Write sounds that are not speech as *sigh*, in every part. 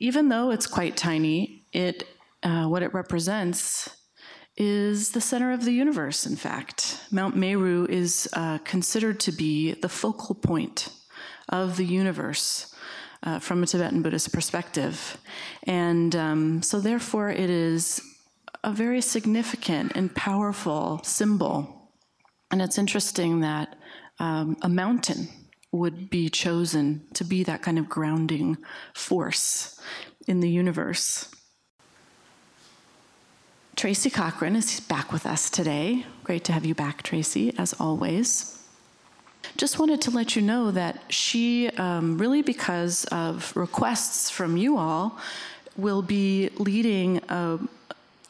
even though it's quite tiny, it uh, what it represents is the center of the universe. In fact, Mount Meru is uh, considered to be the focal point of the universe uh, from a Tibetan Buddhist perspective, and um, so therefore it is a very significant and powerful symbol. And it's interesting that um, a mountain would be chosen to be that kind of grounding force in the universe. Tracy Cochran is back with us today. Great to have you back, Tracy, as always. Just wanted to let you know that she, um, really because of requests from you all, will be leading a,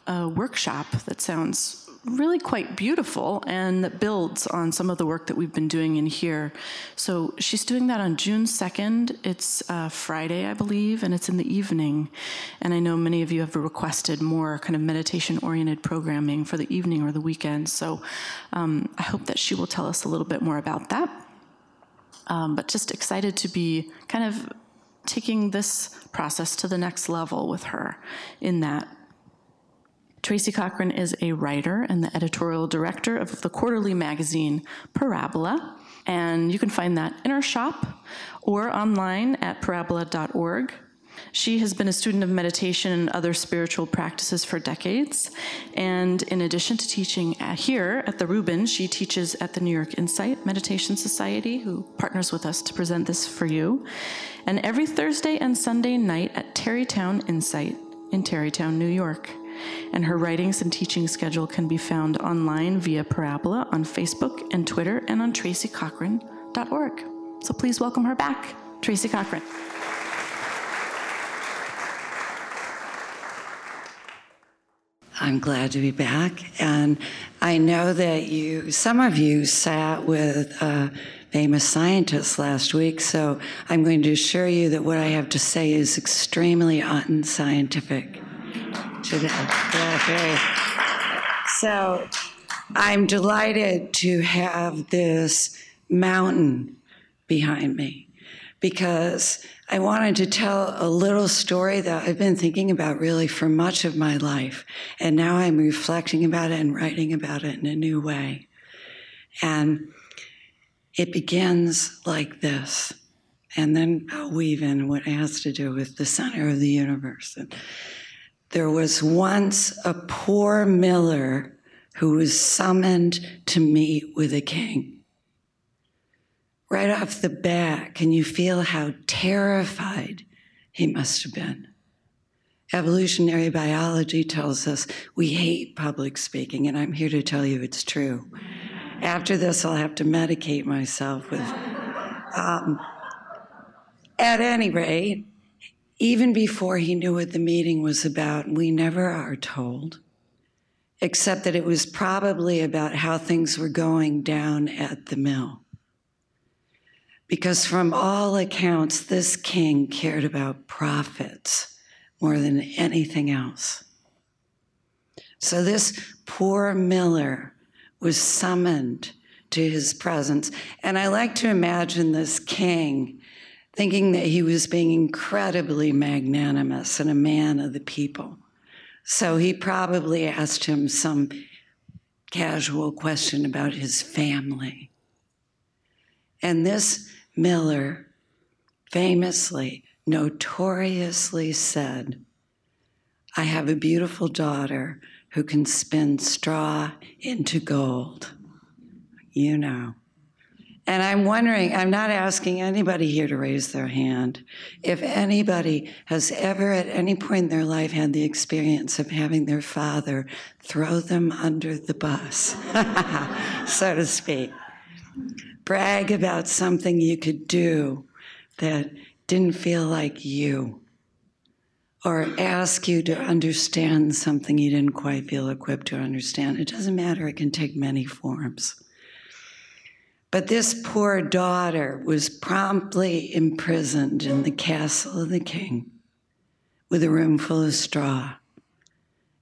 a workshop that sounds really quite beautiful and that builds on some of the work that we've been doing in here. So she's doing that on June 2nd. It's uh, Friday, I believe, and it's in the evening. And I know many of you have requested more kind of meditation oriented programming for the evening or the weekend. So um, I hope that she will tell us a little bit more about that. Um, but just excited to be kind of taking this process to the next level with her in that Tracy Cochran is a writer and the editorial director of the quarterly magazine Parabola. And you can find that in our shop or online at parabola.org. She has been a student of meditation and other spiritual practices for decades. And in addition to teaching here at the Rubin, she teaches at the New York Insight Meditation Society, who partners with us to present this for you. And every Thursday and Sunday night at Tarrytown Insight in Tarrytown, New York and her writings and teaching schedule can be found online via Parabola on Facebook and Twitter and on tracycochran.org. So please welcome her back, Tracy Cochran. I'm glad to be back. And I know that you, some of you sat with famous scientist last week, so I'm going to assure you that what I have to say is extremely unscientific today. So I'm delighted to have this mountain behind me because I wanted to tell a little story that I've been thinking about really for much of my life. And now I'm reflecting about it and writing about it in a new way. And it begins like this. And then I'll weave in what has to do with the center of the universe. And there was once a poor miller who was summoned to meet with a king. Right off the bat, can you feel how terrified he must have been? Evolutionary biology tells us we hate public speaking, and I'm here to tell you it's true. After this, I'll have to medicate myself with. Um, at any rate, even before he knew what the meeting was about, we never are told, except that it was probably about how things were going down at the mill. Because from all accounts, this king cared about profits more than anything else. So this poor miller was summoned to his presence. And I like to imagine this king thinking that he was being incredibly magnanimous and a man of the people. So he probably asked him some casual question about his family. And this Miller famously, notoriously said, I have a beautiful daughter who can spin straw into gold. You know. And I'm wondering, I'm not asking anybody here to raise their hand. If anybody has ever at any point in their life had the experience of having their father throw them under the bus, *laughs* so to speak. brag about something you could do that didn't feel like you, or ask you to understand something you didn't quite feel equipped to understand. It doesn't matter, it can take many forms. But this poor daughter was promptly imprisoned in the castle of the king with a room full of straw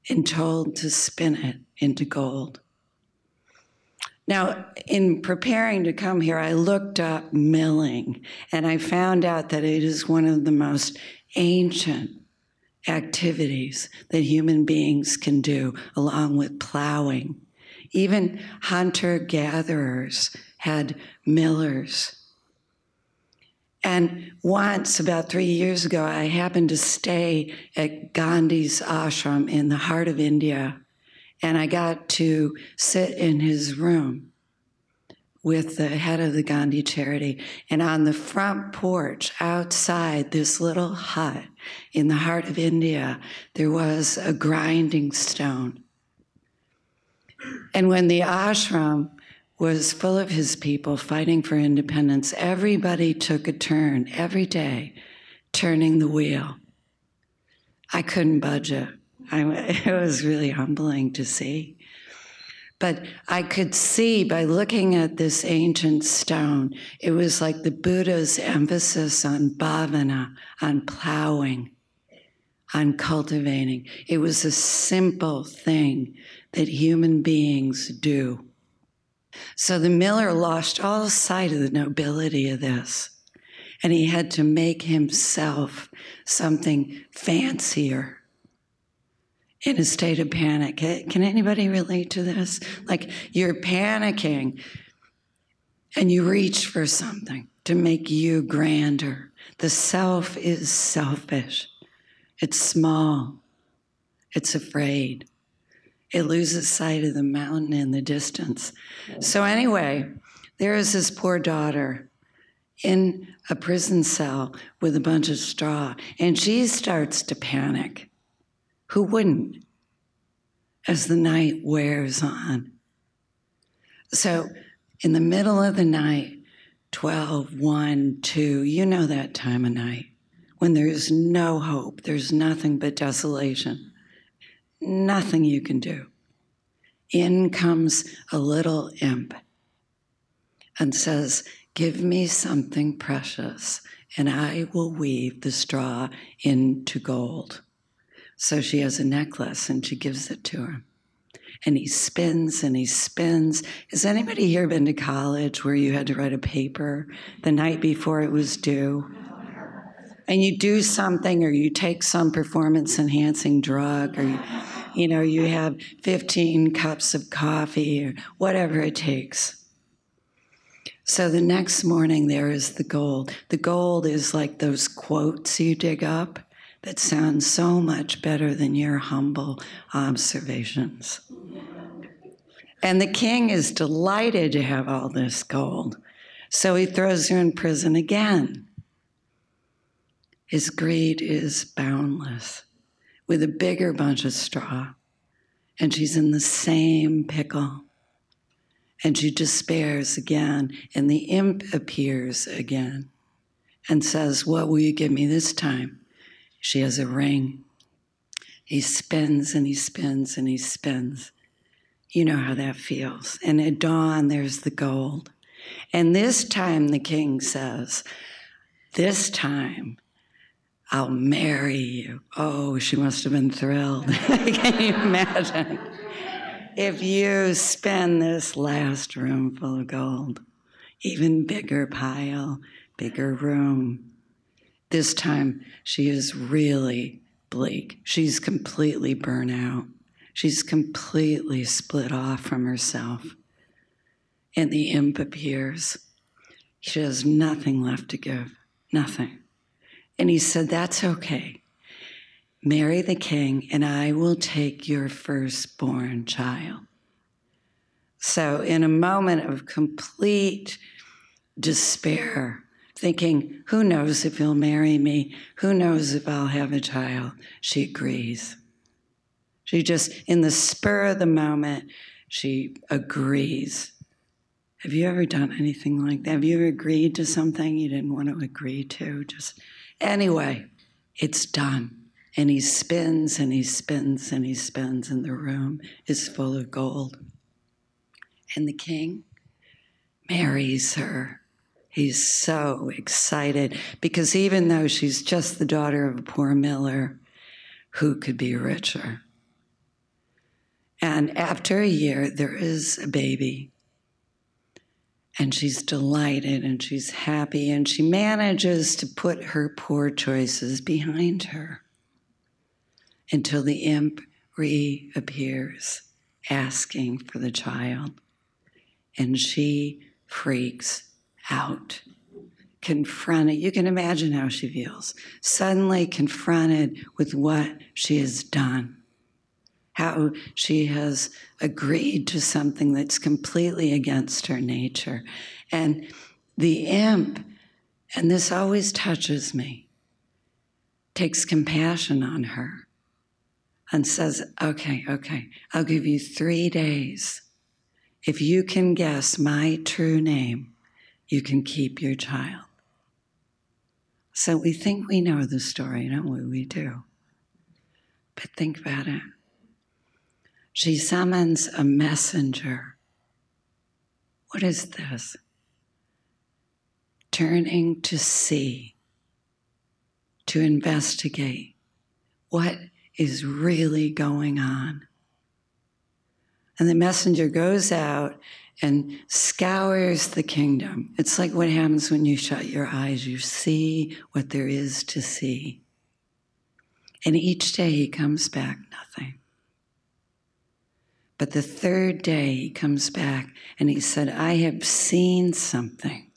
and told to spin it into gold. Now, in preparing to come here, I looked up milling and I found out that it is one of the most ancient activities that human beings can do, along with plowing. Even hunter gatherers had millers. And once, about three years ago, I happened to stay at Gandhi's ashram in the heart of India, and I got to sit in his room with the head of the Gandhi charity. And on the front porch outside this little hut in the heart of India, there was a grinding stone. And when the ashram was full of his people fighting for independence. Everybody took a turn every day, turning the wheel. I couldn't budge it. I, *laughs* it was really humbling to see. But I could see by looking at this ancient stone, it was like the Buddha's emphasis on bhavana, on plowing, on cultivating. It was a simple thing that human beings do. So the miller lost all sight of the nobility of this, and he had to make himself something fancier in a state of panic. Can anybody relate to this? Like you're panicking and you reach for something to make you grander. The self is selfish, it's small, it's afraid it loses sight of the mountain in the distance. So, anyway, there is this poor daughter in a prison cell with a bunch of straw, and she starts to panic. Who wouldn't? As the night wears on. So, in the middle of the night, 12, 1, 2, you know that time of night when there's no hope, there's nothing but desolation nothing you can do. In comes a little imp and says, Give me something precious, and I will weave the straw into gold. So she has a necklace and she gives it to him. And he spins and he spins. Has anybody here been to college where you had to write a paper the night before it was due? And you do something or you take some performance enhancing drug or you, you know you have 15 cups of coffee or whatever it takes. So the next morning there is the gold. The gold is like those quotes you dig up that sound so much better than your humble observations. And the king is delighted to have all this gold. So he throws her in prison again his greed is boundless with a bigger bunch of straw. And she's in the same pickle. And she despairs again. And the imp appears again and says, What will you give me this time? She has a ring. He spins and he spins and he spins. You know how that feels. And at dawn, there's the gold. And this time, the king says, This time, I'll marry you. Oh, she must have been thrilled. *laughs* Can you imagine? If you spend this last room full of gold, even bigger pile, bigger room. This time she is really bleak. She's completely burnt out. She's completely split off from herself. And the imp appears. She has nothing left to give. Nothing. And he said, That's okay. Marry the king, and I will take your firstborn child. So, in a moment of complete despair, thinking, Who knows if he'll marry me? Who knows if I'll have a child? She agrees. She just, in the spur of the moment, she agrees Have you ever done anything like that? Have you ever agreed to something you didn't want to agree to? Just anyway, it's done. And he spins and he spins and he spins, and the room is full of gold. And the king marries her. He's so excited because even though she's just the daughter of a poor miller, who could be richer? And after a year, there is a baby. And she's delighted and she's happy, and she manages to put her poor choices behind her until the imp reappears asking for the child. And she freaks out, confronted. You can imagine how she feels, suddenly confronted with what she has done, how she has agreed to something that's completely against her nature. And the imp, and this always touches me, takes compassion on her and says, Okay, okay, I'll give you three days. If you can guess my true name, you can keep your child. So we think we know the story, don't we? We do. But think about it. She summons a messenger. What is this? Turning to see, to investigate what is really going on. And the messenger goes out and scours the kingdom. It's like what happens when you shut your eyes. You see what there is to see. And each day he comes back, nothing. But the third day he comes back and he said, I have seen something.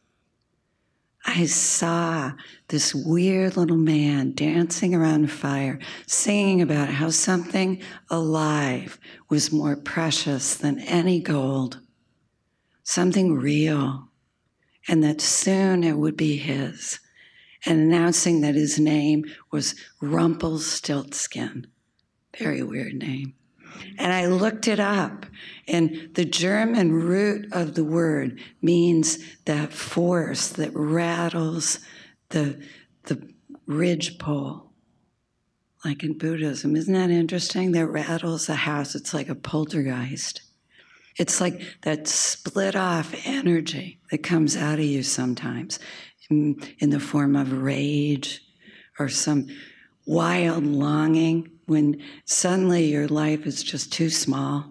I saw this weird little man dancing around a fire, singing about how something alive was more precious than any gold, something real, and that soon it would be his, and announcing that his name was Rumpelstiltskin. Very weird name. And I looked it up, and the German root of the word means that force that rattles the, the ridgepole, like in Buddhism. Isn't that interesting? That rattles a house. It's like a poltergeist. It's like that split off energy that comes out of you sometimes in, in the form of rage or some wild longing when suddenly your life is just too small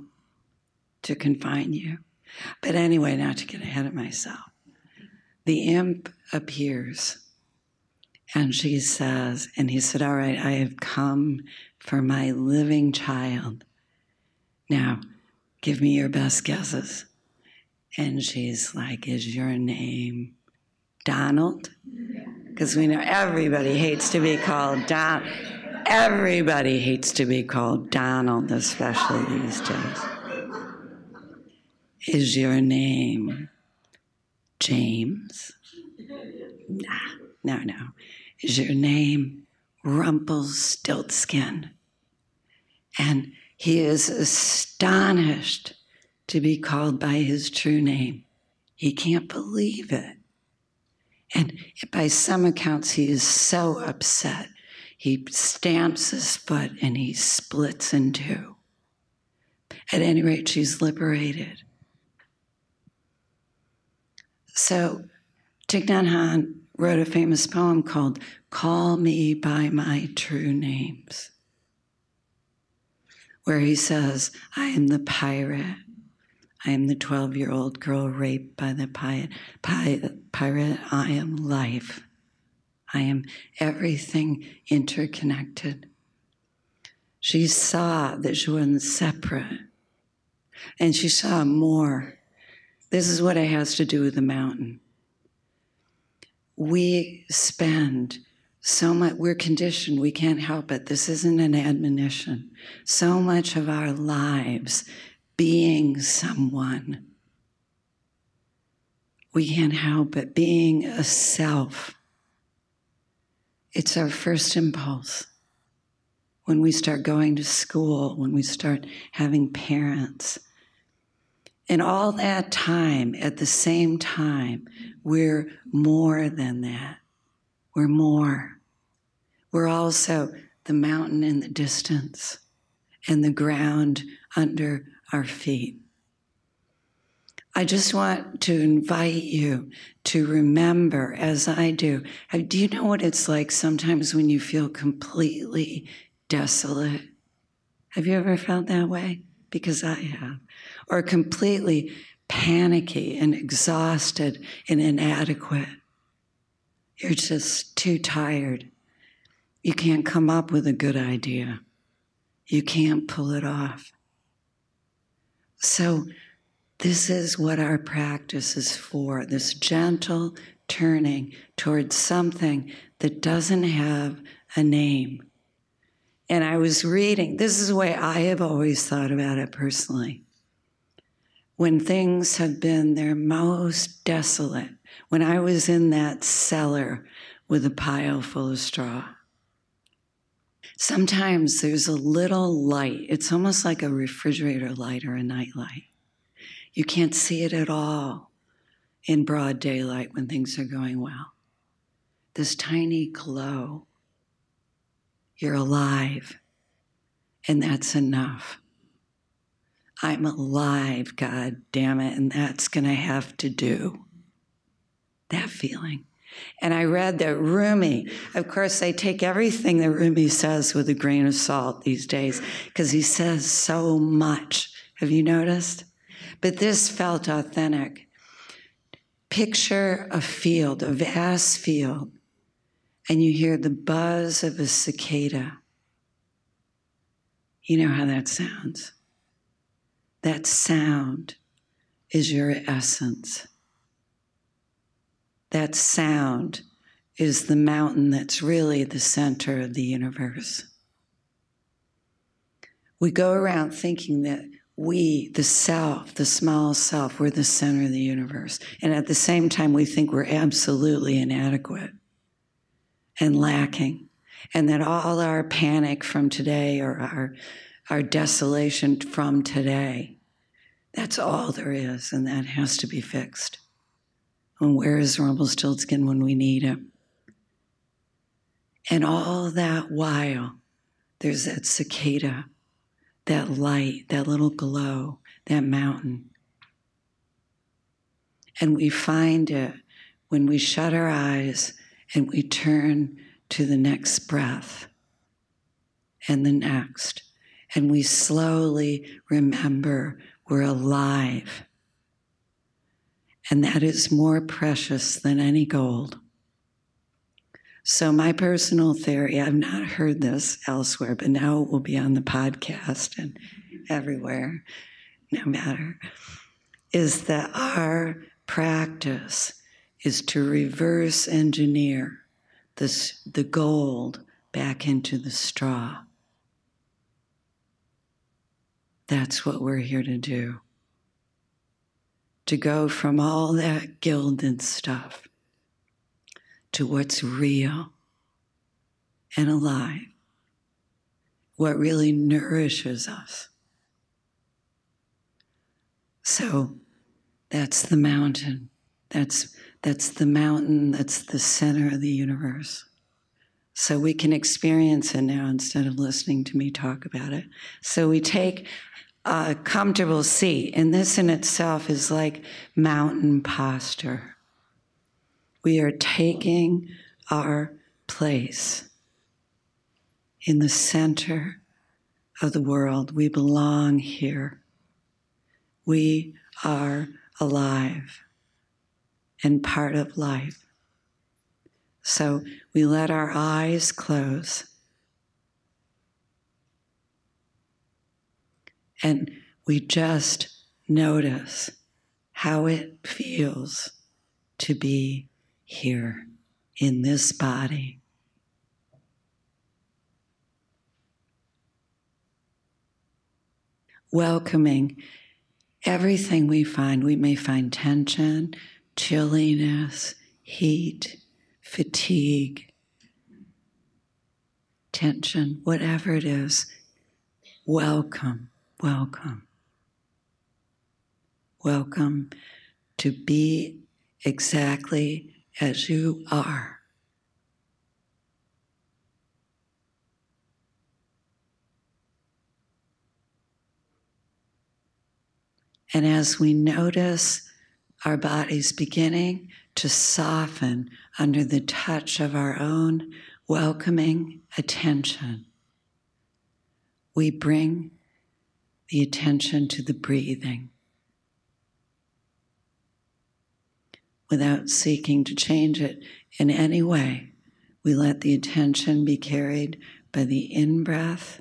to confine you. But anyway, not to get ahead of myself, the imp appears and she says, and he said, All right, I have come for my living child. Now, give me your best guesses. And she's like, Is your name Donald? Because we know everybody hates to be called Donald. Everybody hates to be called Donald, especially these days. Is your name James? Nah, no, no. Is your name Rumpelstiltskin? And he is astonished to be called by his true name. He can't believe it. And by some accounts, he is so upset he stamps his foot and he splits in two. At any rate, she's liberated. So, Thich Nhat Hanh wrote a famous poem called Call Me By My True Names, where he says, I am the pirate. I am the 12 year old girl raped by the pirate. I am life. I am everything interconnected. She saw that she wasn't separate, and she saw more. This is what it has to do with the mountain. We spend so much, we're conditioned, we can't help it. This isn't an admonition. So much of our lives being someone. We can't help it, being a self it's our first impulse. When we start going to school, when we start having parents, And all that time, at the same time, we're more than that. We're more. We're also the mountain in the distance and the ground under our feet. I just want to invite you to remember, as I do. Do you know what it's like sometimes when you feel completely desolate? Have you ever felt that way? Because I have. Or completely panicky and exhausted and inadequate. You're just too tired. You can't come up with a good idea. You can't pull it off. So, this is what our practice is for this gentle turning towards something that doesn't have a name. And I was reading, this is the way I have always thought about it personally. When things have been their most desolate, when I was in that cellar with a pile full of straw, sometimes there's a little light. It's almost like a refrigerator light or a night light you can't see it at all in broad daylight when things are going well. This tiny glow. You're alive, and that's enough. I'm alive, God damn it, and that's going to have to do. That feeling. And I read that Rumi, of course, they take everything that Rumi says with a grain of salt these days because he says so much. Have you noticed? But this felt authentic. Picture a field, a vast field, and you hear the buzz of a cicada. You know how that sounds. That sound is your essence. That sound is the mountain that's really the center of the universe. We go around thinking that we, the self, the small self, we're the center of the universe. And at the same time, we think we're absolutely inadequate and lacking. And that all our panic from today or our, our desolation from today, that's all there is. And that has to be fixed. And where is Rumpelstiltskin when we need him? And all that while, there's that cicada that light, that little glow, that mountain. And we find it when we shut our eyes and we turn to the next breath and the next. And we slowly remember we're alive. And that is more precious than any gold. So, my personal theory, I've not heard this elsewhere, but now it will be on the podcast and everywhere, no matter, is that our practice is to reverse engineer this, the gold back into the straw. That's what we're here to do. To go from all that gilded stuff to what's real and alive, what really nourishes us. So that's the mountain. That's, that's the mountain that's the center of the universe. So we can experience it now instead of listening to me talk about it. So we take a comfortable seat, and this in itself is like mountain posture. We are taking our place in the center of the world. We belong here. We are alive and part of life. So we let our eyes close. And we just notice how it feels to be here in this body. Welcoming everything we find. We may find tension, chilliness, heat, fatigue, tension, whatever it is. Welcome, welcome. welcome to be exactly as you are. And as we notice our bodies beginning to soften under the touch of our own welcoming attention, we bring the attention to the breathing without seeking to change it in any way. We let the attention be carried by the in breath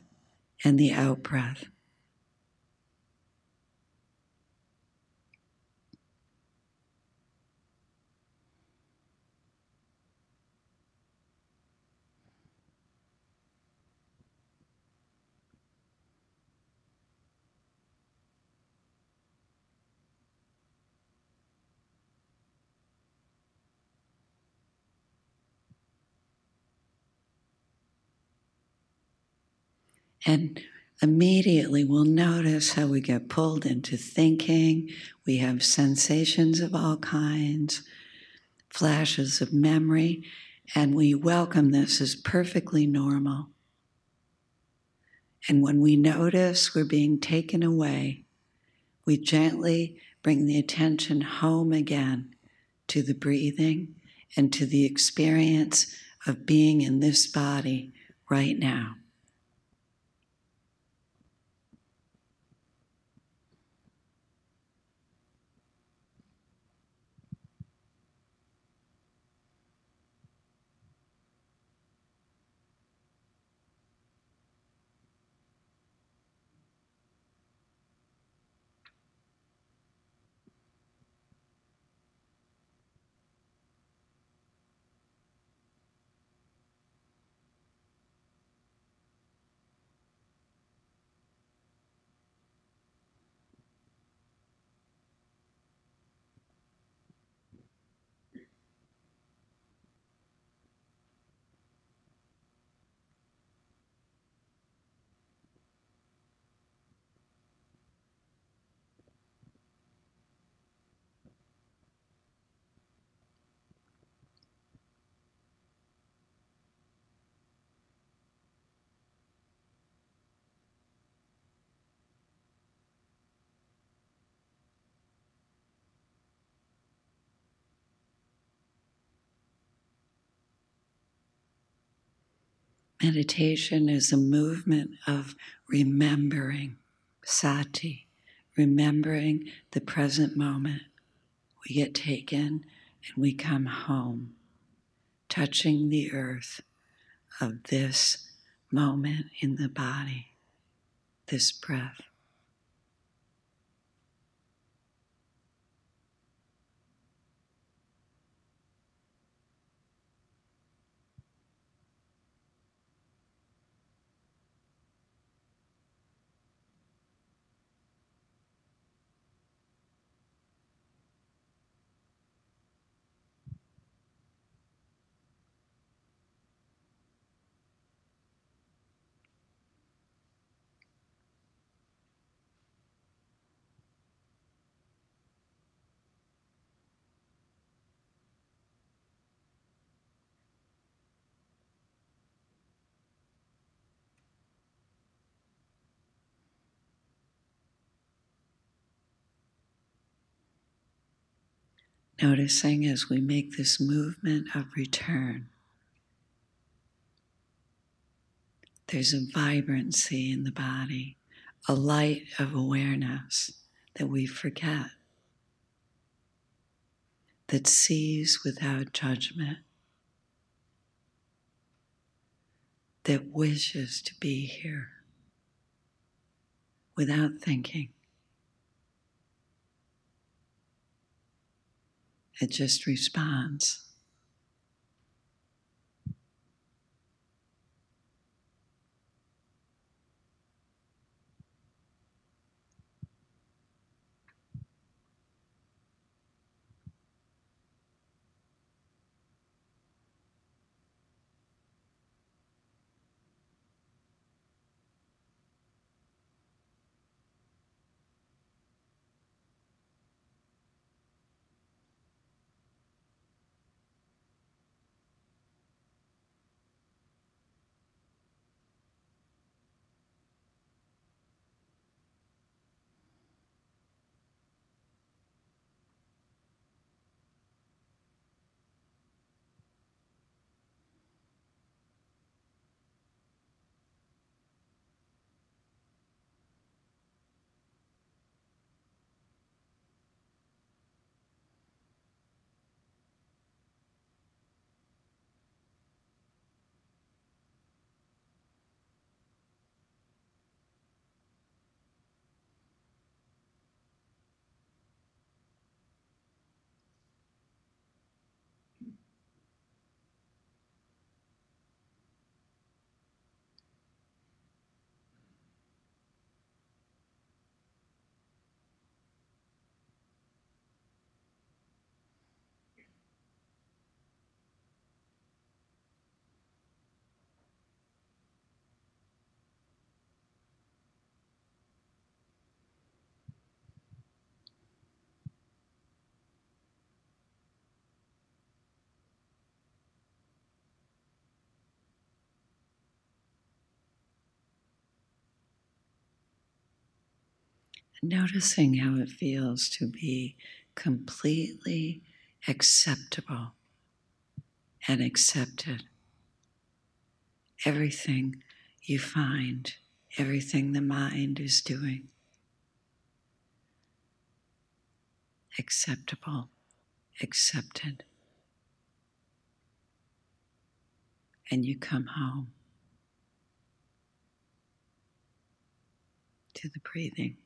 and the out breath. And immediately we'll notice how we get pulled into thinking. We have sensations of all kinds, flashes of memory, and we welcome this as perfectly normal. And when we notice we're being taken away, we gently bring the attention home again to the breathing and to the experience of being in this body right now. Meditation is a movement of remembering sati, remembering the present moment. We get taken and we come home, touching the earth of this moment in the body, this breath. Noticing as we make this movement of return, there's a vibrancy in the body, a light of awareness that we forget, that sees without judgment, that wishes to be here without thinking. It just responds. Noticing how it feels to be completely acceptable and accepted. Everything you find, everything the mind is doing, acceptable, accepted. And you come home to the breathing.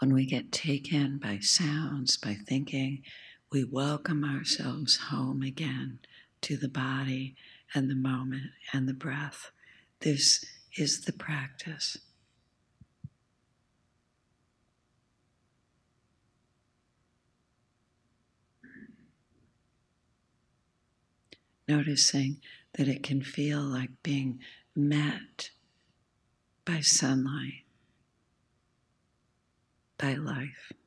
When we get taken by sounds, by thinking, we welcome ourselves home again to the body and the moment and the breath. This is the practice. Noticing that it can feel like being met by sunlight thy life.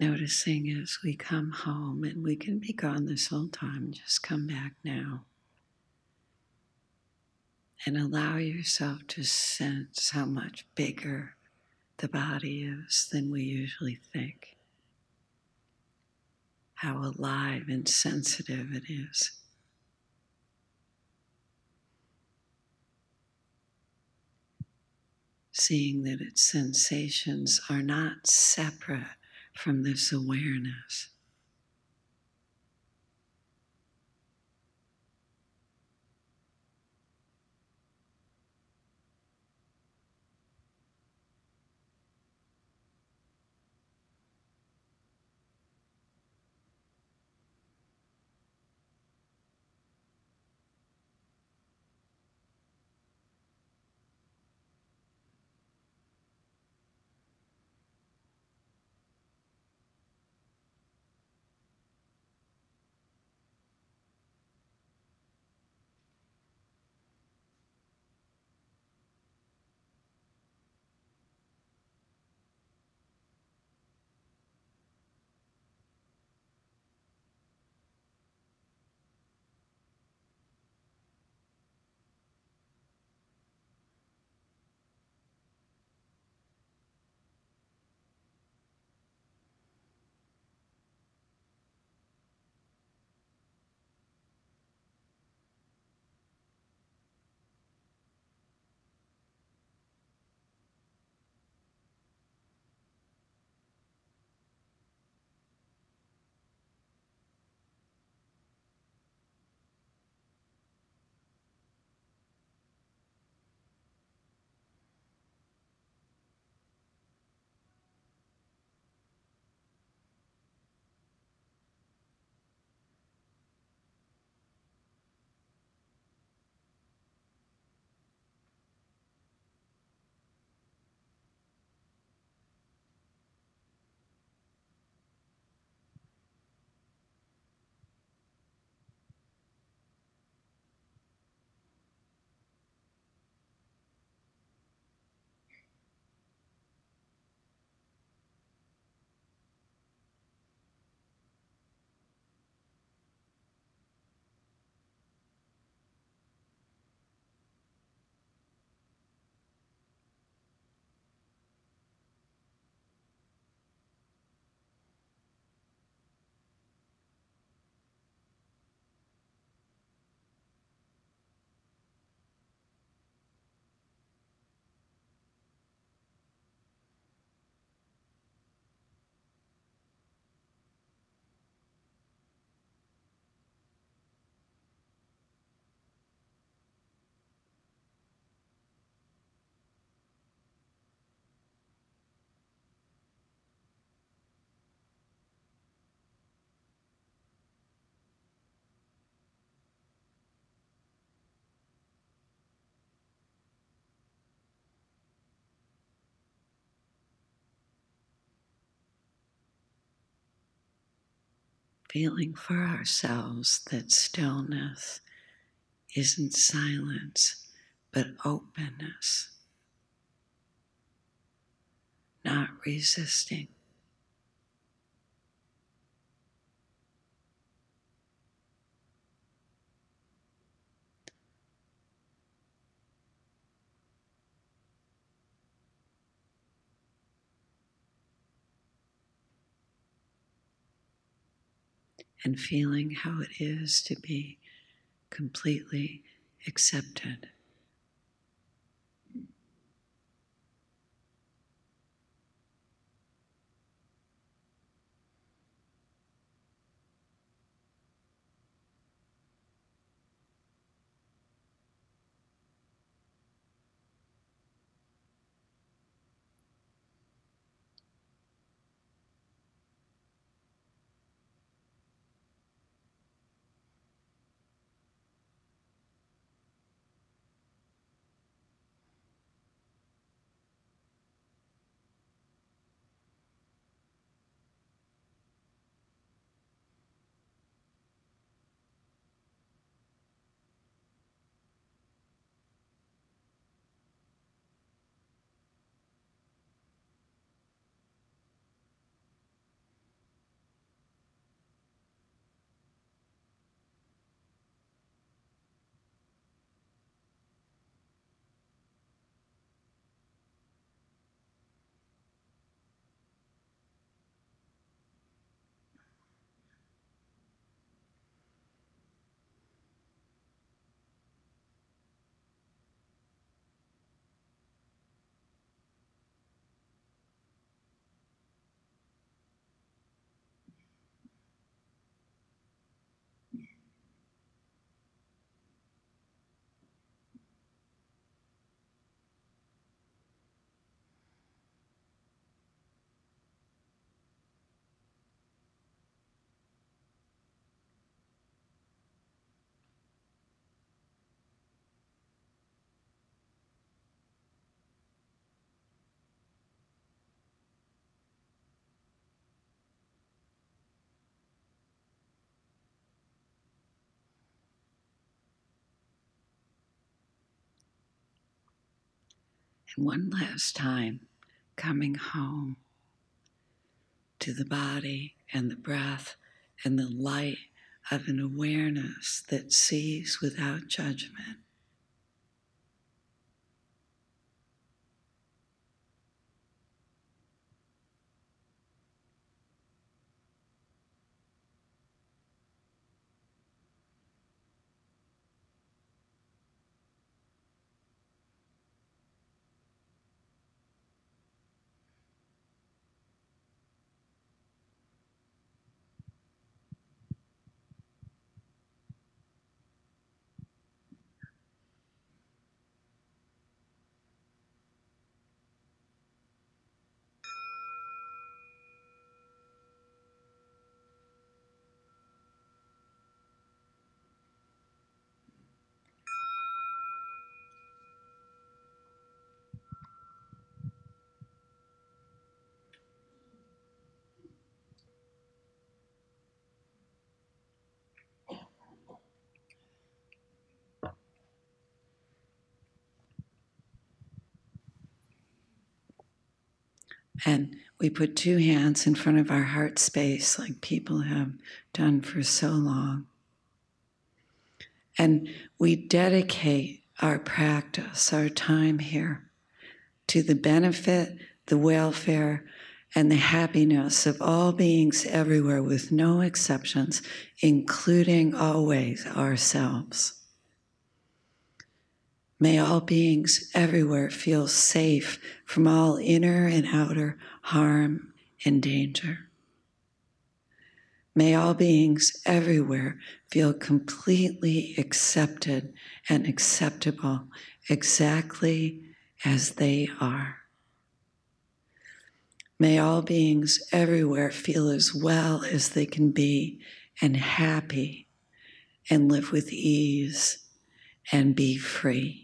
Noticing as we come home, and we can be gone this whole time, just come back now. And allow yourself to sense how much bigger the body is than we usually think. How alive and sensitive it is. Seeing that its sensations are not separate from this awareness. Feeling for ourselves that stillness isn't silence, but openness, not resisting. And feeling how it is to be completely accepted. And one last time, coming home to the body and the breath and the light of an awareness that sees without judgment. And we put two hands in front of our heart space, like people have done for so long. And we dedicate our practice, our time here, to the benefit, the welfare, and the happiness of all beings everywhere with no exceptions, including always ourselves. May all beings everywhere feel safe from all inner and outer harm and danger. May all beings everywhere feel completely accepted and acceptable exactly as they are. May all beings everywhere feel as well as they can be and happy and live with ease and be free.